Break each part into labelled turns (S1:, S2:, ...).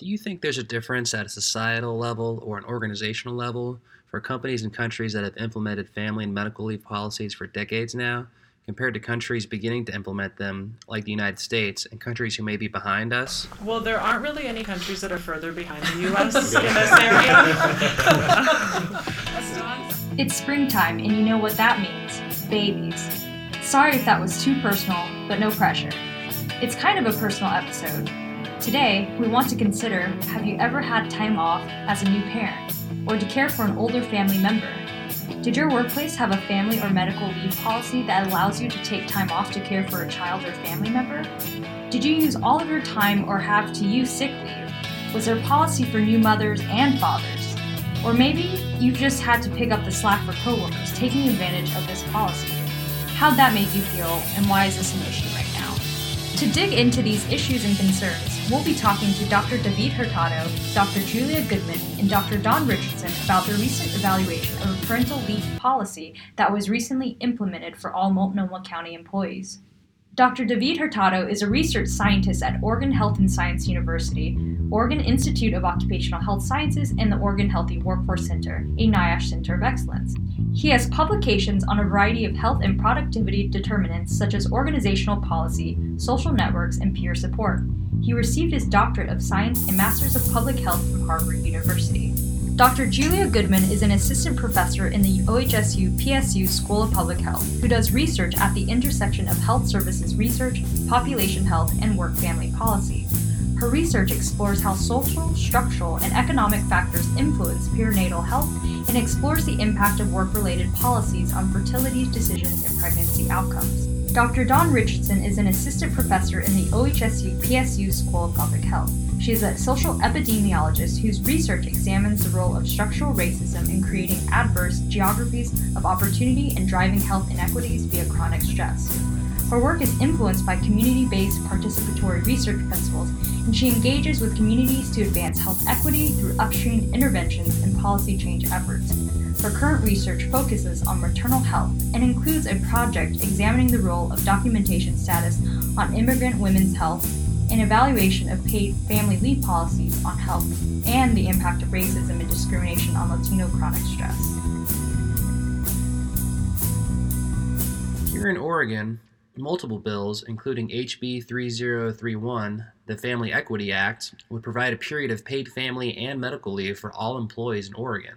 S1: Do you think there's a difference at a societal level or an organizational level for companies and countries that have implemented family and medical leave policies for decades now compared to countries beginning to implement them, like the United States, and countries who may be behind us?
S2: Well, there aren't really any countries that are further behind the U.S. in this area.
S3: It's springtime, and you know what that means babies. Sorry if that was too personal, but no pressure. It's kind of a personal episode. Today, we want to consider have you ever had time off as a new parent, or to care for an older family member? Did your workplace have a family or medical leave policy that allows you to take time off to care for a child or family member? Did you use all of your time or have to use sick leave? Was there a policy for new mothers and fathers? Or maybe you just had to pick up the slack for coworkers taking advantage of this policy. How'd that make you feel, and why is this an issue right now? To dig into these issues and concerns, we'll be talking to Dr. David Hurtado, Dr. Julia Goodman, and Dr. Dawn Richardson about the recent evaluation of a parental leave policy that was recently implemented for all Multnomah County employees. Dr. David Hurtado is a research scientist at Oregon Health and Science University, Oregon Institute of Occupational Health Sciences, and the Oregon Healthy Workforce Center, a NIOSH Center of Excellence. He has publications on a variety of health and productivity determinants such as organizational policy, social networks, and peer support. He received his Doctorate of Science and Masters of Public Health from Harvard University. Dr. Julia Goodman is an assistant professor in the OHSU PSU School of Public Health who does research at the intersection of health services research, population health, and work family policy. Her research explores how social, structural, and economic factors influence perinatal health and explores the impact of work related policies on fertility decisions and pregnancy outcomes. Dr. Dawn Richardson is an assistant professor in the OHSU PSU School of Public Health. She is a social epidemiologist whose research examines the role of structural racism in creating adverse geographies of opportunity and driving health inequities via chronic stress. Her work is influenced by community based participatory research principles, and she engages with communities to advance health equity through upstream interventions and policy change efforts. Her current research focuses on maternal health and includes a project examining the role of documentation status on immigrant women's health, an evaluation of paid family leave policies on health, and the impact of racism and discrimination on Latino chronic stress.
S1: Here in Oregon, multiple bills, including HB 3031, the Family Equity Act, would provide a period of paid family and medical leave for all employees in Oregon.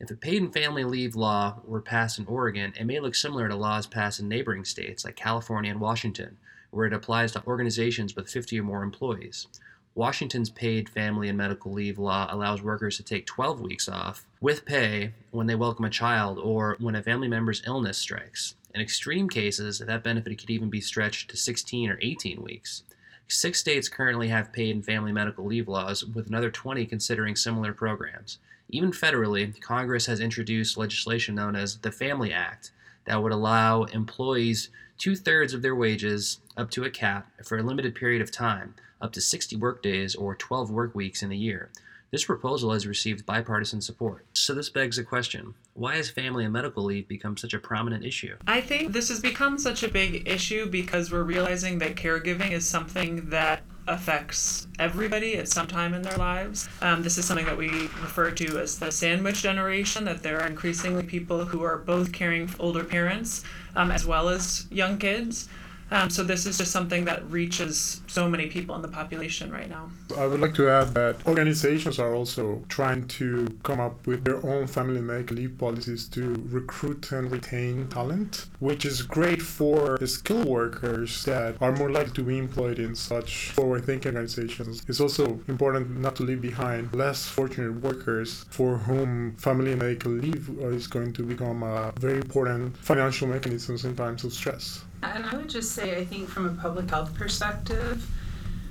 S1: If a paid and family leave law were passed in Oregon, it may look similar to laws passed in neighboring states like California and Washington, where it applies to organizations with 50 or more employees. Washington's paid family and medical leave law allows workers to take 12 weeks off with pay when they welcome a child or when a family member's illness strikes. In extreme cases, that benefit could even be stretched to 16 or 18 weeks. Six states currently have paid and family medical leave laws, with another 20 considering similar programs. Even federally, Congress has introduced legislation known as the Family Act that would allow employees two thirds of their wages up to a cap for a limited period of time, up to 60 workdays or 12 work weeks in a year. This proposal has received bipartisan support. So, this begs the question why has family and medical leave become such a prominent issue?
S2: I think this has become such a big issue because we're realizing that caregiving is something that affects everybody at some time in their lives. Um, this is something that we refer to as the sandwich generation, that there are increasingly people who are both caring for older parents um, as well as young kids. Um, so this is just something that reaches so many people in the population right now.
S4: I would like to add that organizations are also trying to come up with their own family medical leave policies to recruit and retain talent, which is great for the skilled workers that are more likely to be employed in such forward-thinking organizations. It's also important not to leave behind less fortunate workers for whom family medical leave is going to become a very important financial mechanism in times of stress.
S5: And I would just say, I think from a public health perspective,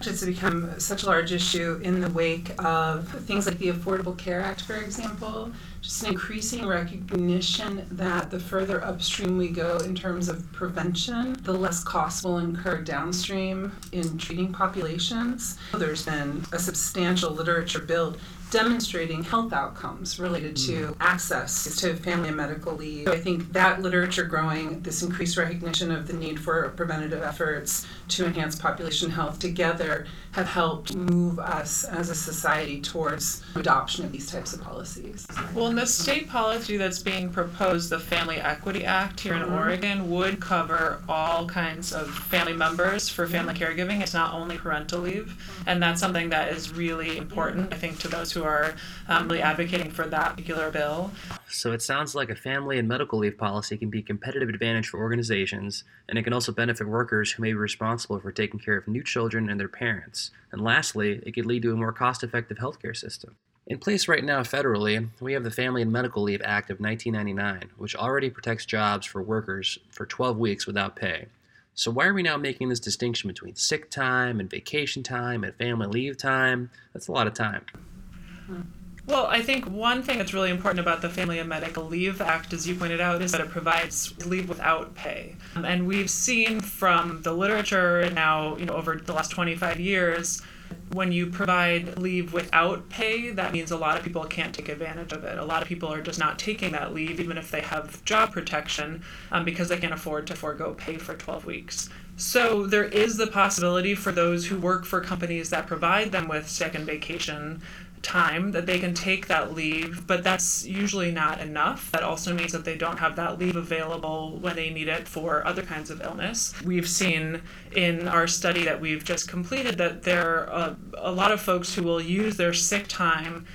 S5: it's become such a large issue in the wake of things like the Affordable Care Act, for example, just an increasing recognition that the further upstream we go in terms of prevention, the less costs will incur downstream in treating populations. There's been a substantial literature built demonstrating health outcomes related to mm. access to family and medical leave. So I think that literature growing, this increased recognition of the need for preventative efforts to enhance population health together have helped move us as a society towards adoption of these types of policies.
S2: Well, in the state policy that's being proposed, the Family Equity Act here in mm-hmm. Oregon would cover all kinds of family members for family caregiving. It's not only parental leave, and that's something that is really important, I think, to those who are um, really advocating for that particular bill.
S1: So it sounds like a family and medical leave policy can be a competitive advantage for organizations, and it can also benefit workers who may be responsible for taking care of new children and their parents. And lastly, it could lead to a more cost effective healthcare system. In place right now federally, we have the Family and Medical Leave Act of 1999, which already protects jobs for workers for 12 weeks without pay. So, why are we now making this distinction between sick time and vacation time and family leave time? That's a lot of time.
S2: Well, I think one thing that's really important about the Family and Medical Leave Act, as you pointed out, is that it provides leave without pay. And we've seen from the literature now, you know, over the last 25 years, when you provide leave without pay, that means a lot of people can't take advantage of it. A lot of people are just not taking that leave, even if they have job protection, um, because they can't afford to forego pay for 12 weeks. So there is the possibility for those who work for companies that provide them with second vacation time that they can take that leave, but that's usually not enough. That also means that they don't have that leave available when they need it for other kinds of illness. We've seen in our study that we've just completed that there are a, a lot of folks who will use their sick time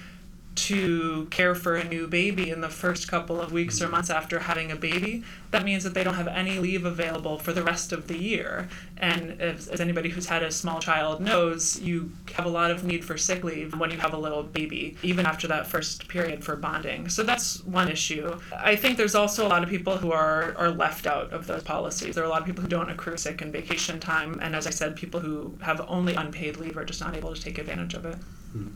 S2: to care for a new baby in the first couple of weeks or months after having a baby, that means that they don't have any leave available for the rest of the year. And as, as anybody who's had a small child knows, you have a lot of need for sick leave when you have a little baby, even after that first period for bonding. So that's one issue. I think there's also a lot of people who are, are left out of those policies. There are a lot of people who don't accrue sick and vacation time. And as I said, people who have only unpaid leave are just not able to take advantage of it. Mm-hmm.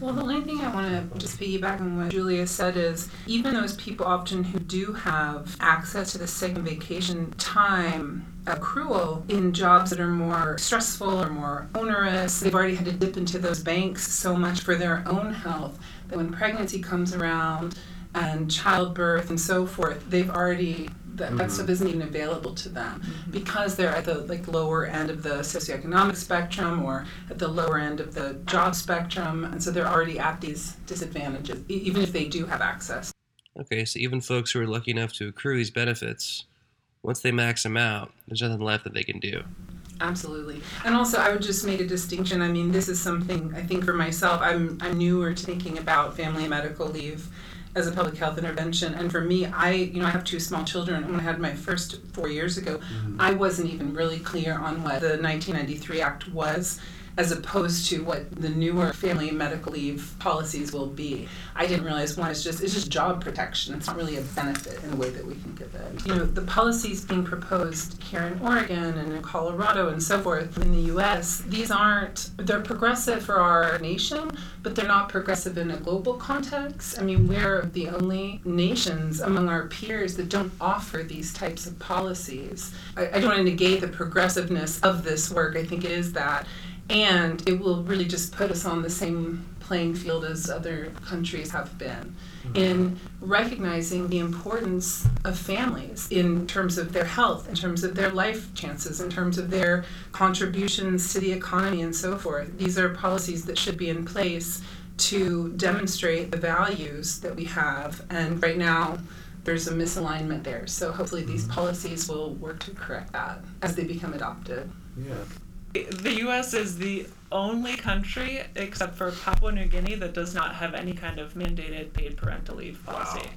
S5: Well, the only thing I want to just piggyback on what Julia said is even those people often who do have access to the sick and vacation time accrual in jobs that are more stressful or more onerous, they've already had to dip into those banks so much for their own health that when pregnancy comes around and childbirth and so forth, they've already that, mm-hmm. that stuff isn't even available to them mm-hmm. because they're at the like lower end of the socioeconomic spectrum or at the lower end of the job spectrum and so they're already at these disadvantages even if they do have access
S1: okay so even folks who are lucky enough to accrue these benefits once they max them out there's nothing left that they can do
S5: absolutely and also i would just make a distinction i mean this is something i think for myself i'm i'm newer to thinking about family medical leave as a public health intervention. And for me, I you know I have two small children. When I had my first four years ago, mm-hmm. I wasn't even really clear on what the 1993 Act was as opposed to what the newer family medical leave policies will be. I didn't realize one is just it's just job protection. It's not really a benefit in the way that we think of it. You know, the policies being proposed here in Oregon and in Colorado and so forth in the US, these aren't they're progressive for our nation, but they're not progressive in a global context. I mean, we're the only nations among our peers that don't offer these types of policies. I, I don't want to negate the progressiveness of this work. I think it is that and it will really just put us on the same playing field as other countries have been mm-hmm. in recognizing the importance of families in terms of their health, in terms of their life chances, in terms of their contributions to the economy, and so forth. These are policies that should be in place to demonstrate the values that we have, and right now, there's a misalignment there. So hopefully these mm-hmm. policies will work to correct that as they become adopted.
S2: Yeah. The U.S. is the only country, except for Papua New Guinea, that does not have any kind of mandated paid parental leave policy. Wow.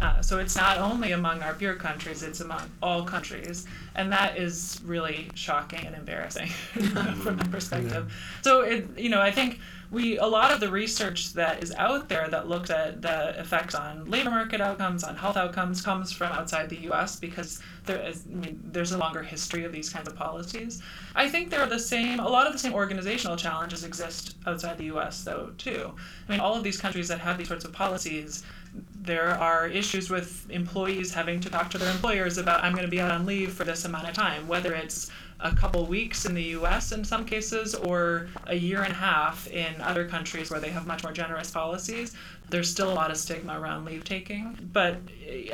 S2: Uh, so it's not only among our peer countries, it's among all countries. And that is really shocking and embarrassing from my perspective. Yeah. So, it, you know, I think we a lot of the research that is out there that looks at the effects on labor market outcomes, on health outcomes, comes from outside the U.S. because there is, I mean, there's a longer history of these kinds of policies. I think there are the same, a lot of the same organizational challenges exist outside the U.S. though too. I mean, all of these countries that have these sorts of policies there are issues with employees having to talk to their employers about I'm going to be out on leave for this amount of time, whether it's a couple weeks in the US in some cases or a year and a half in other countries where they have much more generous policies. There's still a lot of stigma around leave taking, but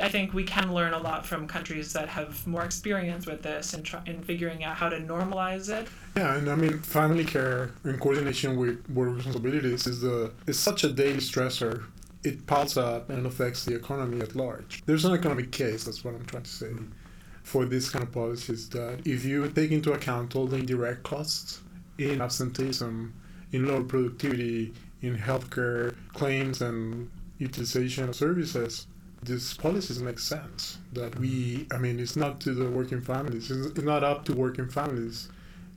S2: I think we can learn a lot from countries that have more experience with this and try, in figuring out how to normalize it.
S4: Yeah, and I mean, family care in coordination with work responsibilities is the is such a daily stressor it piles up and affects the economy at large. There's an economic case, that's what I'm trying to say, for this kind of policies that if you take into account all the indirect costs in absenteeism, in lower productivity, in healthcare claims and utilization of services, these policies make sense. That we, I mean, it's not to the working families, it's not up to working families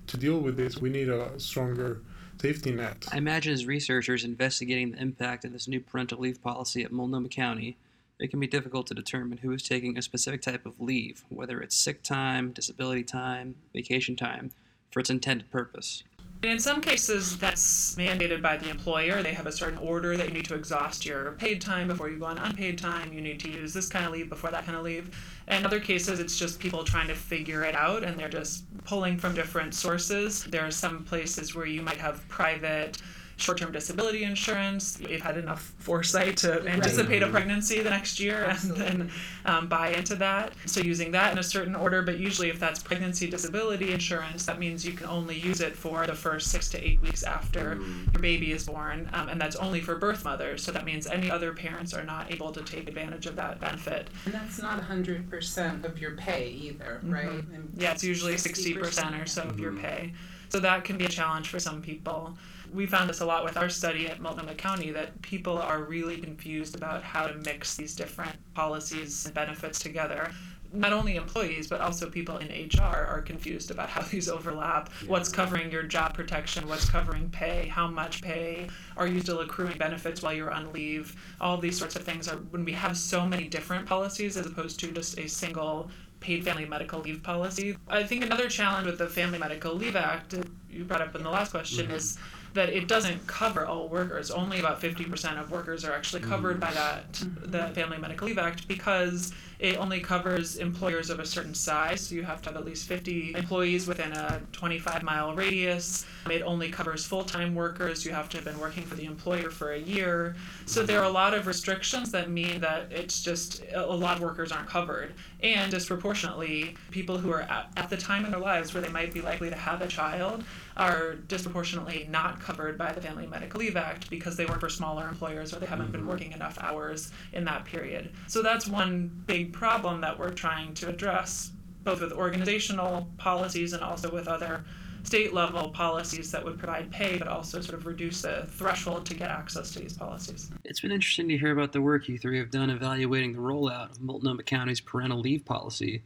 S4: to deal with this. We need a stronger safety net.
S1: I imagine as researchers investigating the impact of this new parental leave policy at Multnomah County, it can be difficult to determine who is taking a specific type of leave, whether it's sick time, disability time, vacation time, for its intended purpose.
S2: In some cases, that's mandated by the employer. They have a certain order that you need to exhaust your paid time before you go on unpaid time. You need to use this kind of leave before that kind of leave. In other cases, it's just people trying to figure it out and they're just pulling from different sources. There are some places where you might have private short-term disability insurance. You've had enough foresight to anticipate a pregnancy the next year Absolutely. and then um, buy into that. So using that in a certain order, but usually if that's pregnancy disability insurance, that means you can only use it for the first six to eight weeks after mm. your baby is born, um, and that's only for birth mothers. So that means any other parents are not able to take advantage of that benefit.
S5: And that's not 100% of your pay either, mm-hmm. right?
S2: Yeah, it's usually 60% or so of your mm-hmm. pay. So that can be a challenge for some people we found this a lot with our study at Multnomah County that people are really confused about how to mix these different policies and benefits together. Not only employees, but also people in HR are confused about how these overlap. What's covering your job protection? What's covering pay? How much pay? Are you still accruing benefits while you're on leave? All these sorts of things are when we have so many different policies as opposed to just a single paid family medical leave policy. I think another challenge with the Family Medical Leave Act, you brought up in the last question, mm-hmm. is that it doesn't cover all workers. Only about 50% of workers are actually mm. covered by that, mm-hmm. the Family Medical Leave Act, because it only covers employers of a certain size. So you have to have at least 50 employees within a 25 mile radius. It only covers full time workers. You have to have been working for the employer for a year. So there are a lot of restrictions that mean that it's just a lot of workers aren't covered. And disproportionately, people who are at, at the time in their lives where they might be likely to have a child are disproportionately not covered by the Family Medical Leave Act because they work for smaller employers or they haven't been mm-hmm. working enough hours in that period. So that's one big problem that we're trying to address, both with organizational policies and also with other state level policies that would provide pay, but also sort of reduce the threshold to get access to these policies.
S1: It's been interesting to hear about the work you three have done evaluating the rollout of Multnomah County's parental leave policy,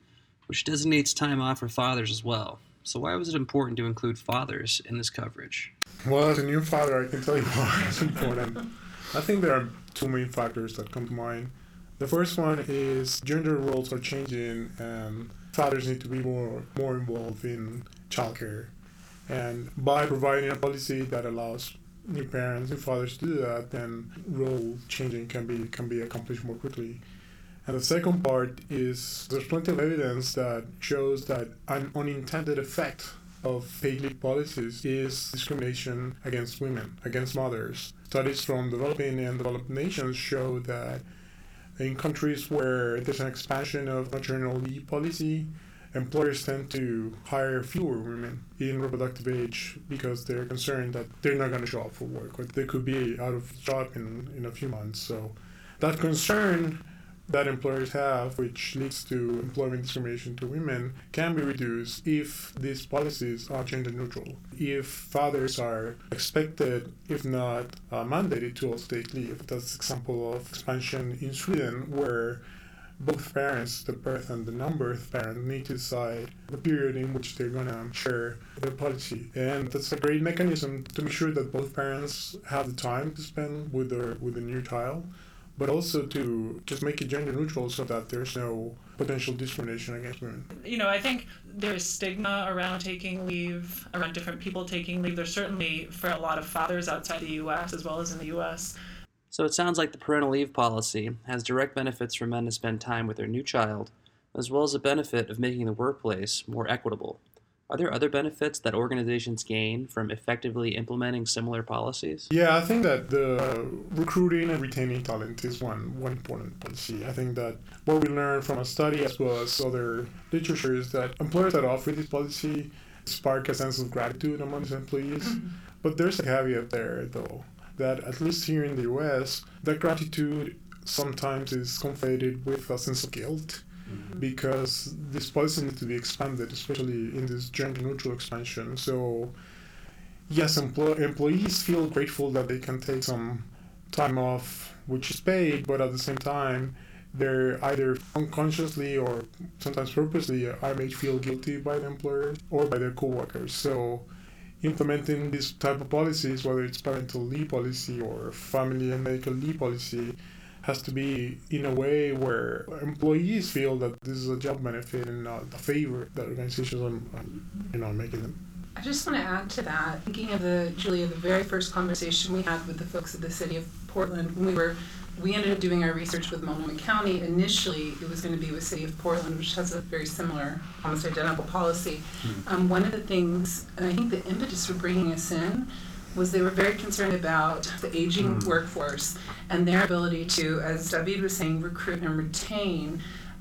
S1: which designates time off for fathers as well. So why was it important to include fathers in this coverage?
S4: Well, as a new father, I can tell you why it's important. I think there are two main factors that come to mind. The first one is gender roles are changing, and fathers need to be more more involved in childcare. And by providing a policy that allows new parents, new fathers to do that, then role changing can be can be accomplished more quickly. And the second part is there's plenty of evidence that shows that an unintended effect of paid leave policies is discrimination against women, against mothers. Studies from developing and developed nations show that in countries where there's an expansion of maternal leave policy, employers tend to hire fewer women in reproductive age because they're concerned that they're not going to show up for work or they could be out of job in, in a few months. So that concern that employers have, which leads to employment discrimination to women, can be reduced if these policies are gender neutral. If fathers are expected, if not uh, mandated, to also take leave. That's an example of expansion in Sweden, where both parents, the birth and the non-birth parent, need to decide the period in which they're gonna share their policy, and that's a great mechanism to make sure that both parents have the time to spend with their with the new child but also to just make it gender neutral so that there's no potential discrimination against women.
S2: You know, I think there's stigma around taking leave, around different people taking leave. There's certainly for a lot of fathers outside the US as well as in the US
S1: So it sounds like the parental leave policy has direct benefits for men to spend time with their new child, as well as a benefit of making the workplace more equitable. Are there other benefits that organizations gain from effectively implementing similar policies?
S4: Yeah, I think that the recruiting and retaining talent is one one important policy. I think that what we learned from a study as well as other literature is that employers that offer this policy spark a sense of gratitude among its employees. Mm-hmm. but there's a caveat there, though, that at least here in the US, that gratitude sometimes is conflated with a sense of guilt Mm-hmm. because this policy needs to be expanded, especially in this gender neutral expansion. So, yes, empl- employees feel grateful that they can take some time off, which is paid, but at the same time, they're either unconsciously or sometimes purposely are made feel guilty by the employer or by their coworkers. So, implementing these type of policies, whether it's parental leave policy or family and medical leave policy, has to be in a way where employees feel that this is a job benefit and not a favor that organizations are, you know, making them.
S5: I just want to add to that, thinking of the Julia, the very first conversation we had with the folks at the city of Portland when we were we ended up doing our research with Multnomah County. Initially, it was going to be with City of Portland, which has a very similar, almost identical policy. Mm-hmm. Um, one of the things, and I think the impetus for bringing us in was they were very concerned about the aging mm. workforce and their ability to, as David was saying, recruit and retain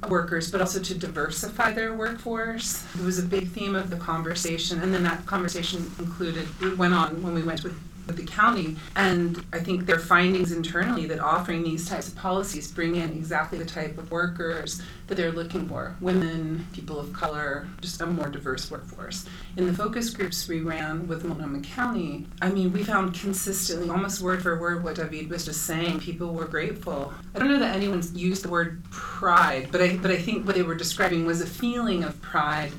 S5: workers, but also to diversify their workforce. It was a big theme of the conversation, and then that conversation included, went on when we went with with the county. And I think their findings internally that offering these types of policies bring in exactly the type of workers that they're looking for women, people of color, just a more diverse workforce. In the focus groups we ran with Multnomah County, I mean, we found consistently, almost word for word, what David was just saying. People were grateful. I don't know that anyone used the word pride, but I, but I think what they were describing was a feeling of pride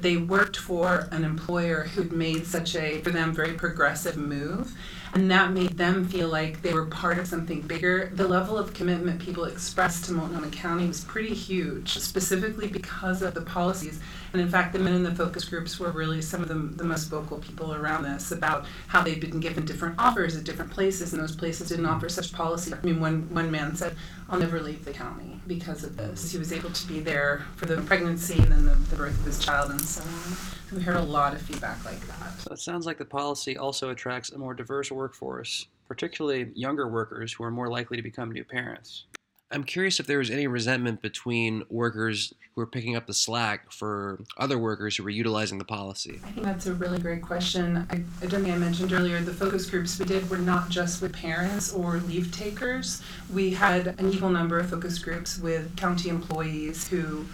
S5: they worked for an employer who'd made such a, for them, very progressive move and that made them feel like they were part of something bigger. The level of commitment people expressed to Multnomah County was pretty huge, specifically because of the policies. And in fact, the men in the focus groups were really some of the, the most vocal people around this about how they'd been given different offers at different places, and those places didn't offer such policy. I mean, one, one man said, I'll never leave the county because of this. He was able to be there for the pregnancy and then the, the birth of his child and so on. So we heard a lot of feedback like that.
S1: So it sounds like the policy also attracts a more diverse workforce, particularly younger workers who are more likely to become new parents. I'm curious if there was any resentment between workers who are picking up the slack for other workers who were utilizing the policy.
S5: I think that's a really great question. I, I think I mentioned earlier the focus groups we did were not just with parents or leave takers. We had an equal number of focus groups with county employees who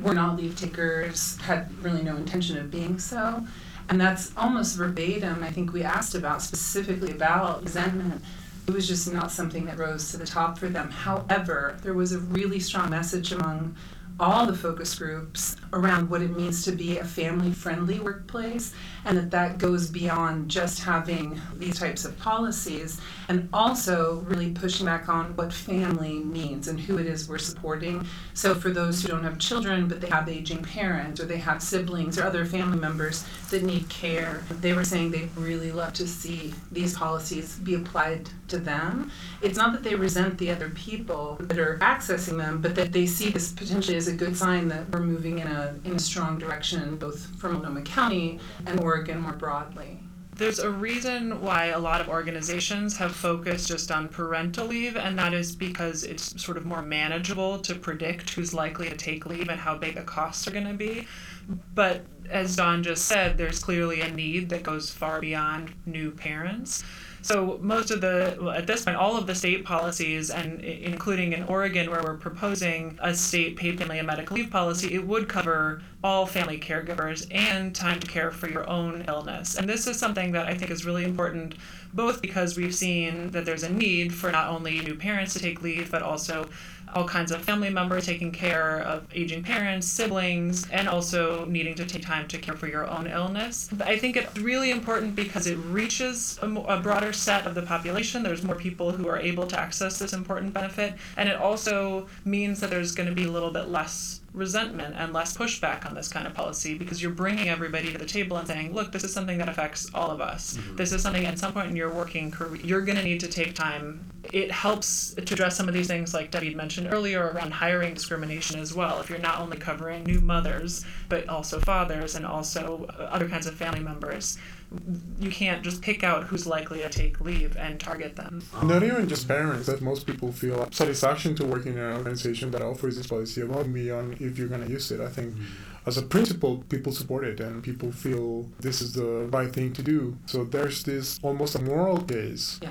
S5: were not leave takers, had really no intention of being so. And that's almost verbatim, I think we asked about specifically about resentment it was just not something that rose to the top for them. However, there was a really strong message among all the focus groups around what it means to be a family friendly workplace and that that goes beyond just having these types of policies and also really pushing back on what family means and who it is we're supporting. So for those who don't have children but they have aging parents or they have siblings or other family members that need care they were saying they'd really love to see these policies be applied to them. It's not that they resent the other people that are accessing them but that they see this potentially as is a good sign that we're moving in a, in a strong direction, both for Multnomah County and Oregon more broadly.
S2: There's a reason why a lot of organizations have focused just on parental leave, and that is because it's sort of more manageable to predict who's likely to take leave and how big the costs are going to be. But as Dawn just said, there's clearly a need that goes far beyond new parents. So most of the at this point, all of the state policies, and including in Oregon, where we're proposing a state paid family and medical leave policy, it would cover all family caregivers and time to care for your own illness. And this is something that I think is really important, both because we've seen that there's a need for not only new parents to take leave, but also all kinds of family members taking care of aging parents, siblings, and also needing to take time to care for your own illness. I think it's really important because it reaches a, a broader set of the population. There's more people who are able to access this important benefit, and it also means that there's going to be a little bit less resentment and less pushback on this kind of policy because you're bringing everybody to the table and saying, look, this is something that affects all of us. Mm-hmm. This is something at some point in your working career, you're going to need to take time. It helps to address some of these things, like Debbie mentioned earlier, around hiring discrimination as well. If you're not only covering new mothers, but also fathers and also other kinds of family members, you can't just pick out who's likely to take leave and target them.
S4: Not even just parents, that most people feel satisfaction to work in an organization that offers this policy above and beyond if you're going to use it. I think mm-hmm. as a principle, people support it and people feel this is the right thing to do. So there's this almost a moral case.
S2: Yeah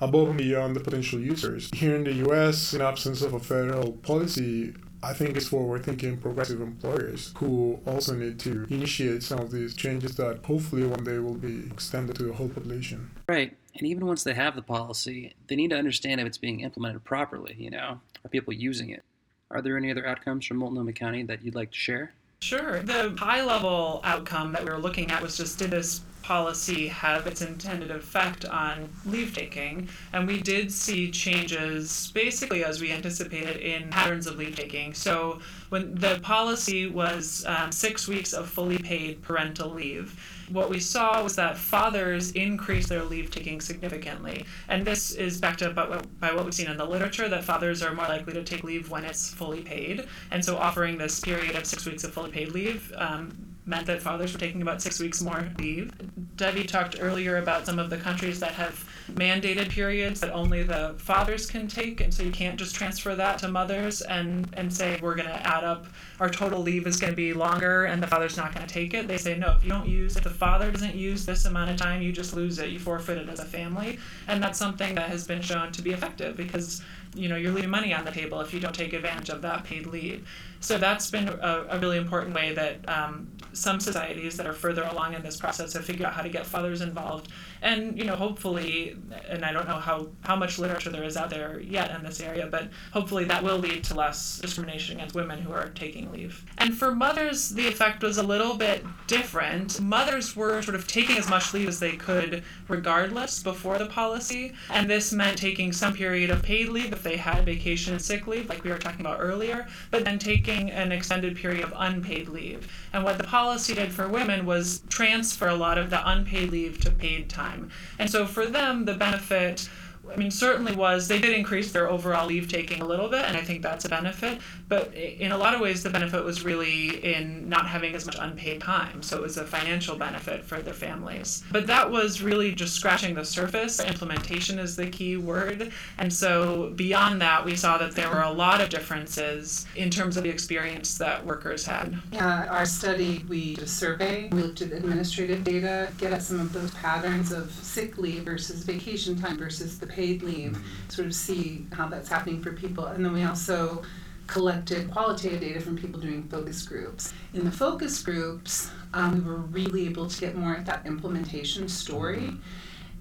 S4: above and beyond the potential users. Here in the US, in absence of a federal policy, I think it's forward thinking progressive employers who also need to initiate some of these changes that hopefully one day will be extended to the whole population.
S1: Right. And even once they have the policy, they need to understand if it's being implemented properly, you know? Are people using it? Are there any other outcomes from Multnomah County that you'd like to share?
S2: Sure. The high level outcome that we were looking at was just did this policy have its intended effect on leave taking. And we did see changes basically as we anticipated in patterns of leave taking. So when the policy was um, six weeks of fully paid parental leave, what we saw was that fathers increased their leave taking significantly. And this is backed up by, what we've seen in the literature that fathers are more likely to take leave when it's fully paid. And so offering this period of six weeks of fully paid leave um, meant that fathers were taking about six weeks more leave. Debbie talked earlier about some of the countries that have mandated periods that only the fathers can take, and so you can't just transfer that to mothers and, and say we're going to add up our total leave is going to be longer and the father's not going to take it. They say no, if you don't use, if the father doesn't use this amount of time, you just lose it, you forfeit it as a family, and that's something that has been shown to be effective because you know you're leaving money on the table if you don't take advantage of that paid leave. So that's been a, a really important way that um, some societies that are further along in this process have figured out how to get fathers involved. And you know hopefully and i don't know how how much literature there is out there yet in this area but hopefully that will lead to less discrimination against women who are taking leave. And for mothers the effect was a little bit different. Mothers were sort of taking as much leave as they could regardless before the policy and this meant taking some period of paid leave if they had vacation and sick leave like we were talking about earlier but then taking an extended period of unpaid leave and what the policy did for women was transfer a lot of the unpaid leave to paid time time. And so for them, the benefit I mean, certainly was they did increase their overall leave taking a little bit, and I think that's a benefit. But in a lot of ways, the benefit was really in not having as much unpaid time. So it was a financial benefit for their families. But that was really just scratching the surface. Implementation is the key word. And so beyond that, we saw that there were a lot of differences in terms of the experience that workers had.
S5: Yeah, our study, we did a survey. We looked at administrative data, get at some of those patterns of sick leave versus vacation time versus the paid leave, mm-hmm. sort of see how that's happening for people. And then we also collected qualitative data from people doing focus groups. In the focus groups, um, we were really able to get more at that implementation story. Mm-hmm.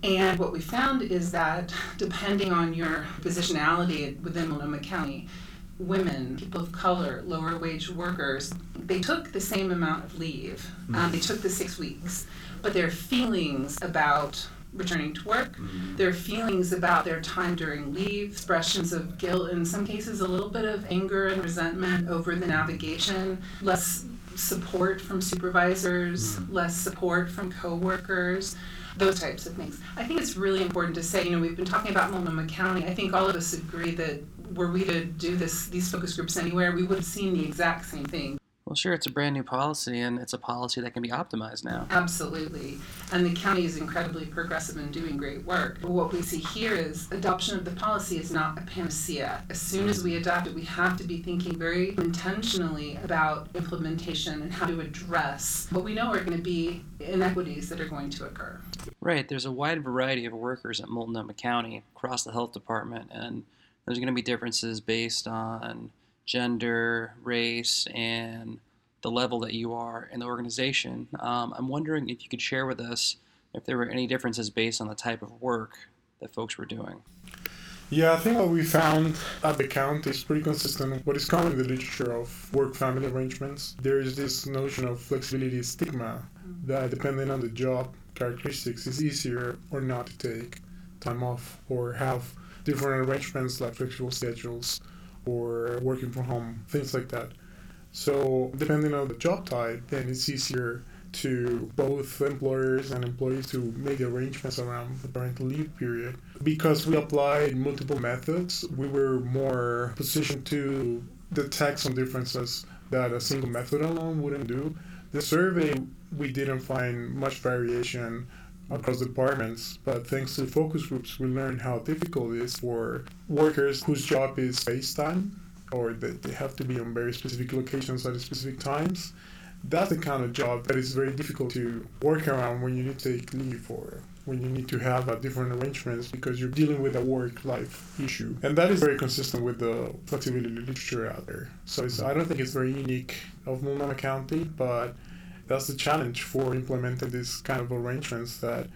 S5: And what we found is that depending on your positionality within Multnomah County, women, people of color, lower wage workers, they took the same amount of leave. Um, mm-hmm. they took the six weeks, but their feelings about returning to work, mm-hmm. their feelings about their time during leave, expressions of guilt, in some cases, a little bit of anger and resentment over the navigation, less support from supervisors, mm-hmm. less support from coworkers. Those types of things. I think it's really important to say, you know, we've been talking about Multnomah County. I think all of us agree that were we to do this these focus groups anywhere, we would have seen the exact same thing.
S1: Well, sure, it's a brand new policy, and it's a policy that can be optimized now.
S5: Absolutely. And the county is incredibly progressive and doing great work. But what we see here is adoption of the policy is not a panacea. As soon as we adopt it, we have to be thinking very intentionally about implementation and how to address what we know are going to be inequities that are going to occur.
S1: Right. There's a wide variety of workers at Multnomah County across the health department, and there's going to be differences based on gender, race, and the level that you are in the organization. Um, I'm wondering if you could share with us if there were any differences based on the type of work that folks were doing.
S4: Yeah, I think what we found at the count is pretty consistent with what is common in the literature of work family arrangements. There is this notion of flexibility stigma that depending on the job characteristics is easier or not to take time off or have different arrangements like flexible schedules or working from home, things like that. So, depending on the job type, then it's easier to both employers and employees to make arrangements around the parental leave period. Because we applied multiple methods, we were more positioned to detect some differences that a single method alone wouldn't do. The survey, we didn't find much variation across departments, but thanks to focus groups, we learned how difficult it is for workers whose job is FaceTime or that they have to be on very specific locations at specific times. That's the kind of job that is very difficult to work around when you need to take leave or when you need to have a different arrangements because you're dealing with a work life issue. And that is very consistent with the flexibility literature out there. So I don't think it's very unique of Multnomah County, but that's the challenge for implementing this kind of arrangements that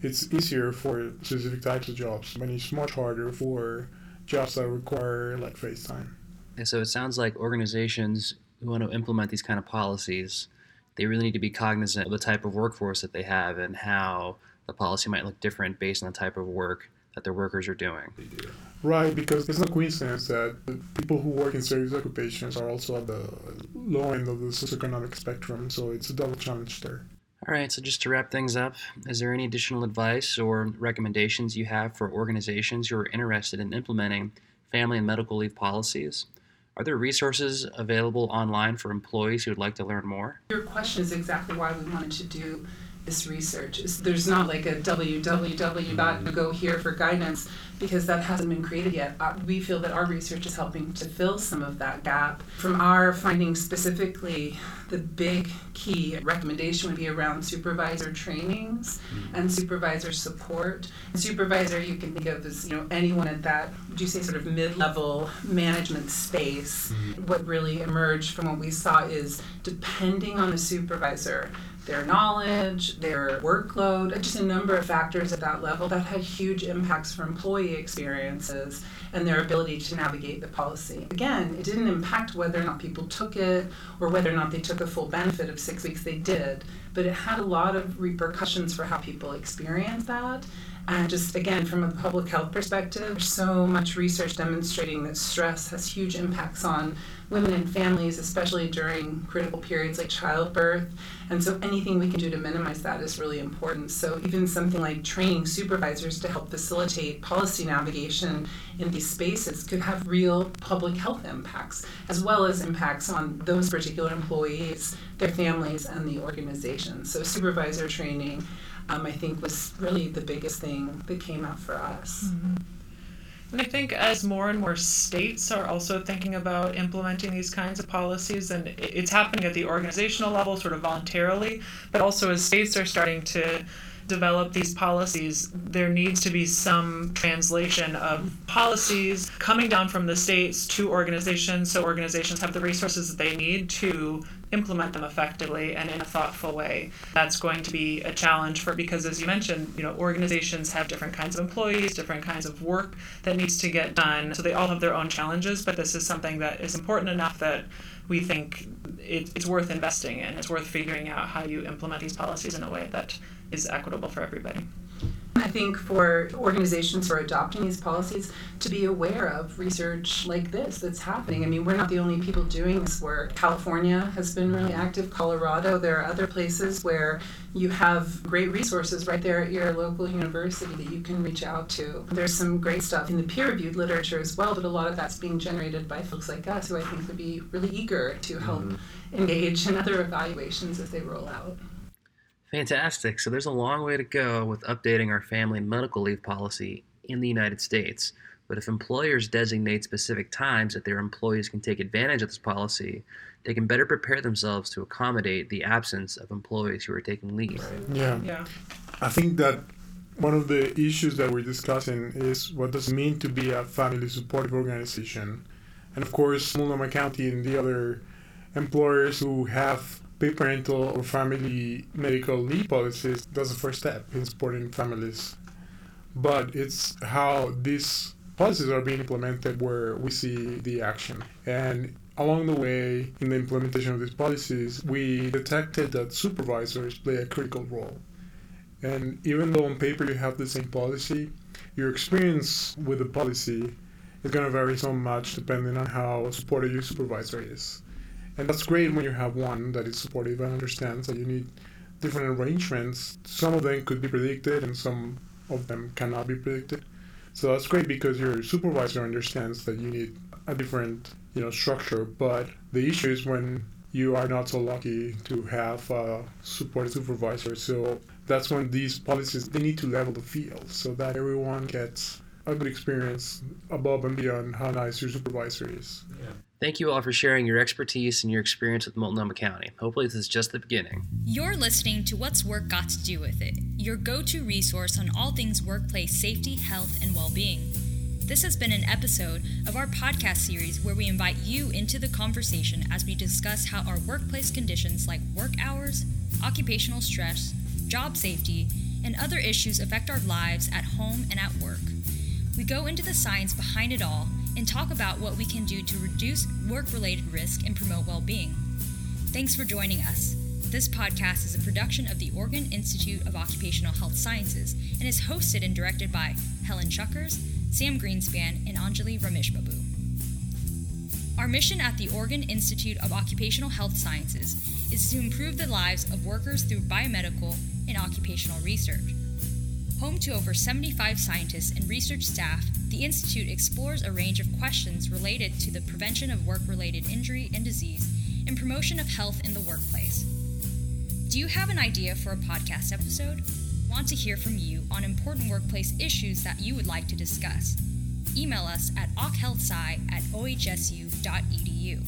S4: it's easier for specific types of jobs, but it's much harder for jobs that require like FaceTime.
S1: And so it sounds like organizations who want to implement these kind of policies, they really need to be cognizant of the type of workforce that they have and how the policy might look different based on the type of work that their workers are doing.
S4: Right, because it's no coincidence that the people who work in service occupations are also at the low end of the socioeconomic spectrum, so it's a double challenge there.
S1: All right, so just to wrap things up, is there any additional advice or recommendations you have for organizations who are interested in implementing family and medical leave policies? Are there resources available online for employees who would like to learn more?
S5: Your question is exactly why we wanted to do this research. There's not like a www. go here for guidance because that hasn't been created yet. Uh, we feel that our research is helping to fill some of that gap. From our findings specifically, the big key recommendation would be around supervisor trainings and supervisor support. Supervisor, you can think of as you know anyone at that, would you say sort of mid-level management space. What really emerged from what we saw is depending on the supervisor, their knowledge, their workload, just a number of factors at that level that had huge impacts for employee experiences and their ability to navigate the policy. Again, it didn't impact whether or not people took it or whether or not they took a full benefit of six weeks. They did, but it had a lot of repercussions for how people experienced that. And just again, from a public health perspective, there's so much research demonstrating that stress has huge impacts on women and families, especially during critical periods like childbirth. And so anything we can do to minimize that is really important. So even something like training supervisors to help facilitate policy navigation in these spaces could have real public health impacts, as well as impacts on those particular employees, their families, and the organization. So supervisor training, um, I think, was really the biggest thing that came out for us.
S2: Mm-hmm. And I think as more and more states are also thinking about implementing these kinds of policies, and it's happening at the organizational level, sort of voluntarily, but also as states are starting to develop these policies, there needs to be some translation of policies coming down from the states to organizations so organizations have the resources that they need to implement them effectively and in a thoughtful way. That's going to be a challenge for because as you mentioned, you know, organizations have different kinds of employees, different kinds of work that needs to get done. So they all have their own challenges, but this is something that is important enough that we think it, it's worth investing in. It's worth figuring out how you implement these policies in a way that is equitable for everybody.
S5: I think for organizations who are adopting these policies to be aware of research like this that's happening. I mean, we're not the only people doing this work. California has been really active, Colorado. There are other places where you have great resources right there at your local university that you can reach out to. There's some great stuff in the peer reviewed literature as well, but a lot of that's being generated by folks like us who I think would be really eager to help mm-hmm. engage in other evaluations as they roll out.
S1: Fantastic. So there's a long way to go with updating our family medical leave policy in the United States. But if employers designate specific times that their employees can take advantage of this policy, they can better prepare themselves to accommodate the absence of employees who are taking leave.
S4: Yeah.
S2: Yeah.
S4: I think that one of the issues that we're discussing is what does it mean to be a family supportive organization. And of course, Multnomah County and the other employers who have parental or family medical leave policies, that's the first step in supporting families. But it's how these policies are being implemented where we see the action. And along the way, in the implementation of these policies, we detected that supervisors play a critical role. And even though on paper you have the same policy, your experience with the policy is going to vary so much depending on how supportive your supervisor is. And that's great when you have one that is supportive and understands that you need different arrangements. Some of them could be predicted and some of them cannot be predicted. So that's great because your supervisor understands that you need a different, you know, structure. But the issue is when you are not so lucky to have a support supervisor. So that's when these policies they need to level the field so that everyone gets a good experience above and beyond how nice your supervisor is.
S1: Yeah. Thank you all for sharing your expertise and your experience with Multnomah County. Hopefully, this is just the beginning.
S3: You're listening to What's Work Got to Do with It, your go to resource on all things workplace safety, health, and well being. This has been an episode of our podcast series where we invite you into the conversation as we discuss how our workplace conditions like work hours, occupational stress, job safety, and other issues affect our lives at home and at work. We go into the science behind it all and talk about what we can do to reduce work related risk and promote well being. Thanks for joining us. This podcast is a production of the Oregon Institute of Occupational Health Sciences and is hosted and directed by Helen Shuckers, Sam Greenspan, and Anjali Rameshbabu. Our mission at the Oregon Institute of Occupational Health Sciences is to improve the lives of workers through biomedical and occupational research. Home to over 75 scientists and research staff, the Institute explores a range of questions related to the prevention of work related injury and disease and promotion of health in the workplace. Do you have an idea for a podcast episode? Want to hear from you on important workplace issues that you would like to discuss? Email us at occhealthsci at ohsu.edu.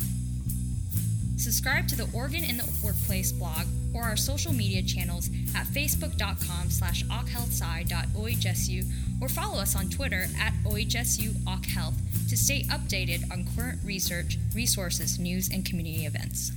S3: Subscribe to the Oregon in the Workplace blog or our social media channels at facebook.com slash occhealthsci.ohsu or follow us on Twitter at ohsu occhealth to stay updated on current research, resources, news, and community events.